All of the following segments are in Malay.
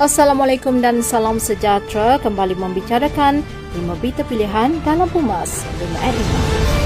Assalamualaikum dan salam sejahtera kembali membicarakan lima berita pilihan dalam Pumas 5 at 5.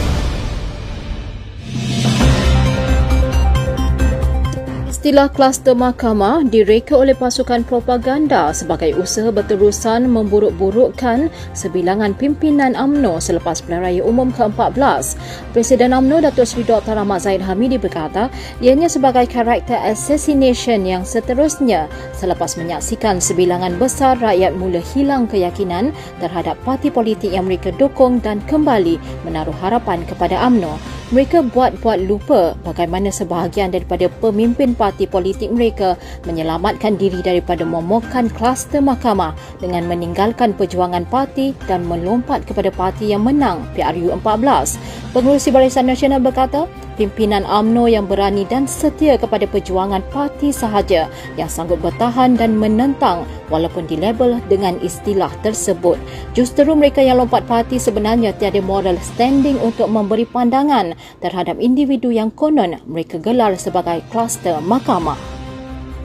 Istilah kluster mahkamah direka oleh pasukan propaganda sebagai usaha berterusan memburuk-burukkan sebilangan pimpinan AMNO selepas pilihan raya umum ke-14. Presiden AMNO Datuk Seri Dr. Ahmad Zahid Hamidi berkata ianya sebagai karakter assassination yang seterusnya selepas menyaksikan sebilangan besar rakyat mula hilang keyakinan terhadap parti politik yang mereka dukung dan kembali menaruh harapan kepada AMNO mereka buat-buat lupa bagaimana sebahagian daripada pemimpin parti politik mereka menyelamatkan diri daripada momokan kluster mahkamah dengan meninggalkan perjuangan parti dan melompat kepada parti yang menang PRU 14. Pengurusi Barisan Nasional berkata, pimpinan AMNO yang berani dan setia kepada perjuangan parti sahaja yang sanggup bertahan dan menentang walaupun dilabel dengan istilah tersebut. Justeru mereka yang lompat parti sebenarnya tiada moral standing untuk memberi pandangan terhadap individu yang konon mereka gelar sebagai kluster mahkamah.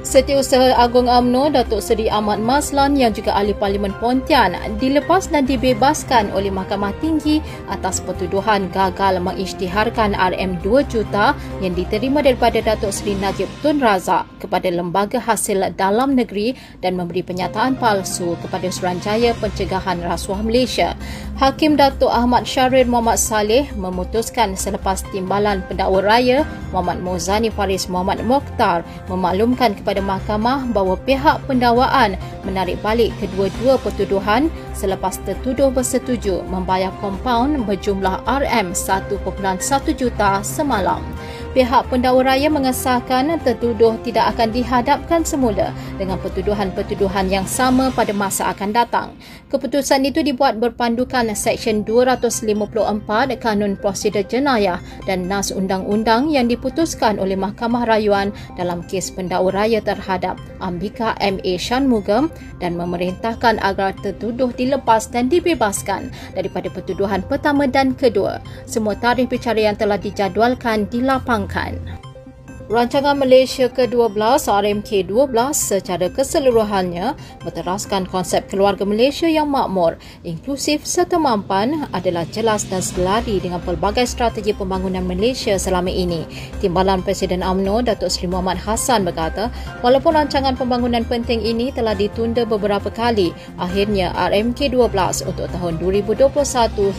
Setiausaha Agung AMNO Datuk Seri Ahmad Maslan yang juga ahli Parlimen Pontian dilepas dan dibebaskan oleh Mahkamah Tinggi atas pertuduhan gagal mengisytiharkan RM 2 juta yang diterima daripada Datuk Seri Najib Tun Razak kepada Lembaga Hasil Dalam Negeri dan memberi penyataan palsu kepada Suruhanjaya Pencegahan Rasuah Malaysia. Hakim Datuk Ahmad Syahrir Muhammad Saleh memutuskan selepas timbalan pendakwa raya Muhammad Mozani Faris Muhammad Mokhtar memaklumkan kepada mahkamah bahawa pihak pendakwaan menarik balik kedua-dua pertuduhan selepas tertuduh bersetuju membayar kompaun berjumlah RM1.1 juta semalam. Pihak pendakwa raya mengesahkan tertuduh tidak akan dihadapkan semula dengan pertuduhan-pertuduhan yang sama pada masa akan datang. Keputusan itu dibuat berpandukan Seksyen 254 Kanun Prosedur Jenayah dan Nas Undang-Undang yang diputuskan oleh Mahkamah Rayuan dalam kes pendakwa raya terhadap Ambika M.A. Shanmugam dan memerintahkan agar tertuduh dilepas dan dibebaskan daripada pertuduhan pertama dan kedua. Semua tarikh yang telah dijadualkan makan Rancangan Malaysia ke-12 RMK-12 secara keseluruhannya berteraskan konsep keluarga Malaysia yang makmur, inklusif serta mampan adalah jelas dan selari dengan pelbagai strategi pembangunan Malaysia selama ini. Timbalan Presiden AMNO Datuk Seri Muhammad Hassan berkata, walaupun rancangan pembangunan penting ini telah ditunda beberapa kali, akhirnya RMK-12 untuk tahun 2021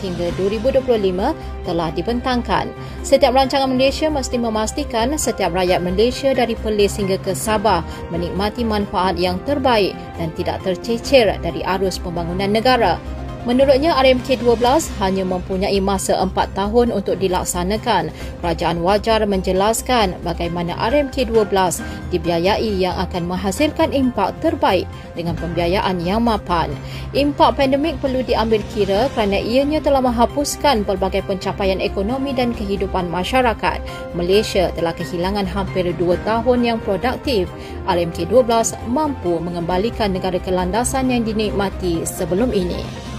hingga 2025 telah dibentangkan. Setiap rancangan Malaysia mesti memastikan setiap rakyat Malaysia dari Perlis hingga ke Sabah menikmati manfaat yang terbaik dan tidak tercecer dari arus pembangunan negara. Menurutnya RMK 12 hanya mempunyai masa 4 tahun untuk dilaksanakan. Kerajaan wajar menjelaskan bagaimana RMK 12 dibiayai yang akan menghasilkan impak terbaik dengan pembiayaan yang mapan. Impak pandemik perlu diambil kira kerana ianya telah menghapuskan pelbagai pencapaian ekonomi dan kehidupan masyarakat. Malaysia telah kehilangan hampir 2 tahun yang produktif. RMK 12 mampu mengembalikan negara kelandasan yang dinikmati sebelum ini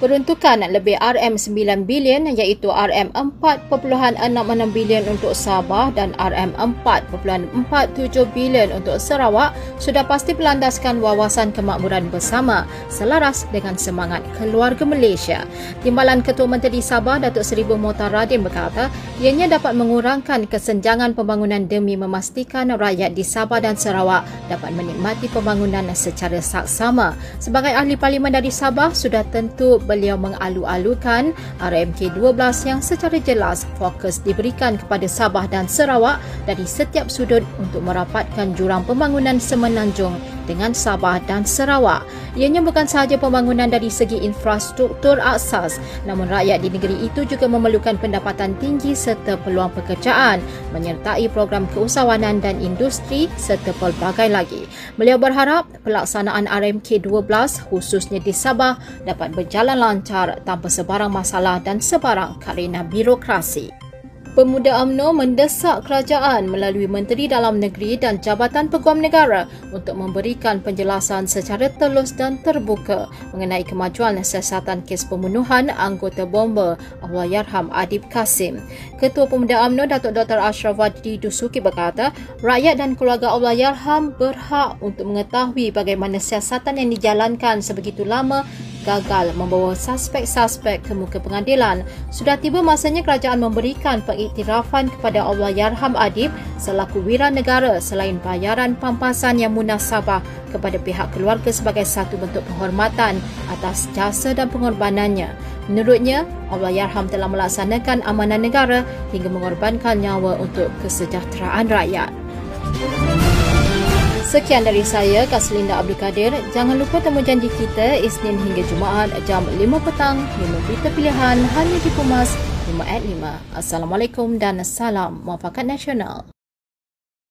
peruntukan lebih RM9 bilion iaitu RM4.66 bilion untuk Sabah dan RM4.47 bilion untuk Sarawak sudah pasti berlandaskan wawasan kemakmuran bersama selaras dengan semangat keluarga Malaysia. Timbalan Ketua Menteri Sabah Datuk Seribu Mohtar Radin berkata ianya dapat mengurangkan kesenjangan pembangunan demi memastikan rakyat di Sabah dan Sarawak dapat menikmati pembangunan secara saksama. Sebagai ahli parlimen dari Sabah sudah tentu beliau mengalu-alukan RMK 12 yang secara jelas fokus diberikan kepada Sabah dan Sarawak dari setiap sudut untuk merapatkan jurang pembangunan semenanjung dengan Sabah dan Sarawak. Ianya bukan sahaja pembangunan dari segi infrastruktur asas, namun rakyat di negeri itu juga memerlukan pendapatan tinggi serta peluang pekerjaan, menyertai program keusahawanan dan industri serta pelbagai lagi. Beliau berharap pelaksanaan RMK 12 khususnya di Sabah dapat berjalan lancar tanpa sebarang masalah dan sebarang karena birokrasi. Pemuda AMNO mendesak kerajaan melalui Menteri Dalam Negeri dan Jabatan Peguam Negara untuk memberikan penjelasan secara telus dan terbuka mengenai kemajuan siasatan kes pembunuhan anggota bomba Allahyarham Adib Kasim. Ketua Pemuda AMNO Datuk Dr. Ashraf Wadi Dusuki berkata, rakyat dan keluarga Allahyarham berhak untuk mengetahui bagaimana siasatan yang dijalankan sebegitu lama gagal membawa suspek-suspek ke muka pengadilan. Sudah tiba masanya kerajaan memberikan pengiktirafan kepada Allah Yarham Adib selaku wira negara selain bayaran pampasan yang munasabah kepada pihak keluarga sebagai satu bentuk penghormatan atas jasa dan pengorbanannya. Menurutnya, Allah Yarham telah melaksanakan amanah negara hingga mengorbankan nyawa untuk kesejahteraan rakyat. Sekian dari saya, Kaslinda Abdul Kadir. Jangan lupa temu janji kita Isnin hingga Jumaat jam 5 petang. 5 berita pilihan hanya di Pumas 5 at 5. Assalamualaikum dan salam muafakat nasional.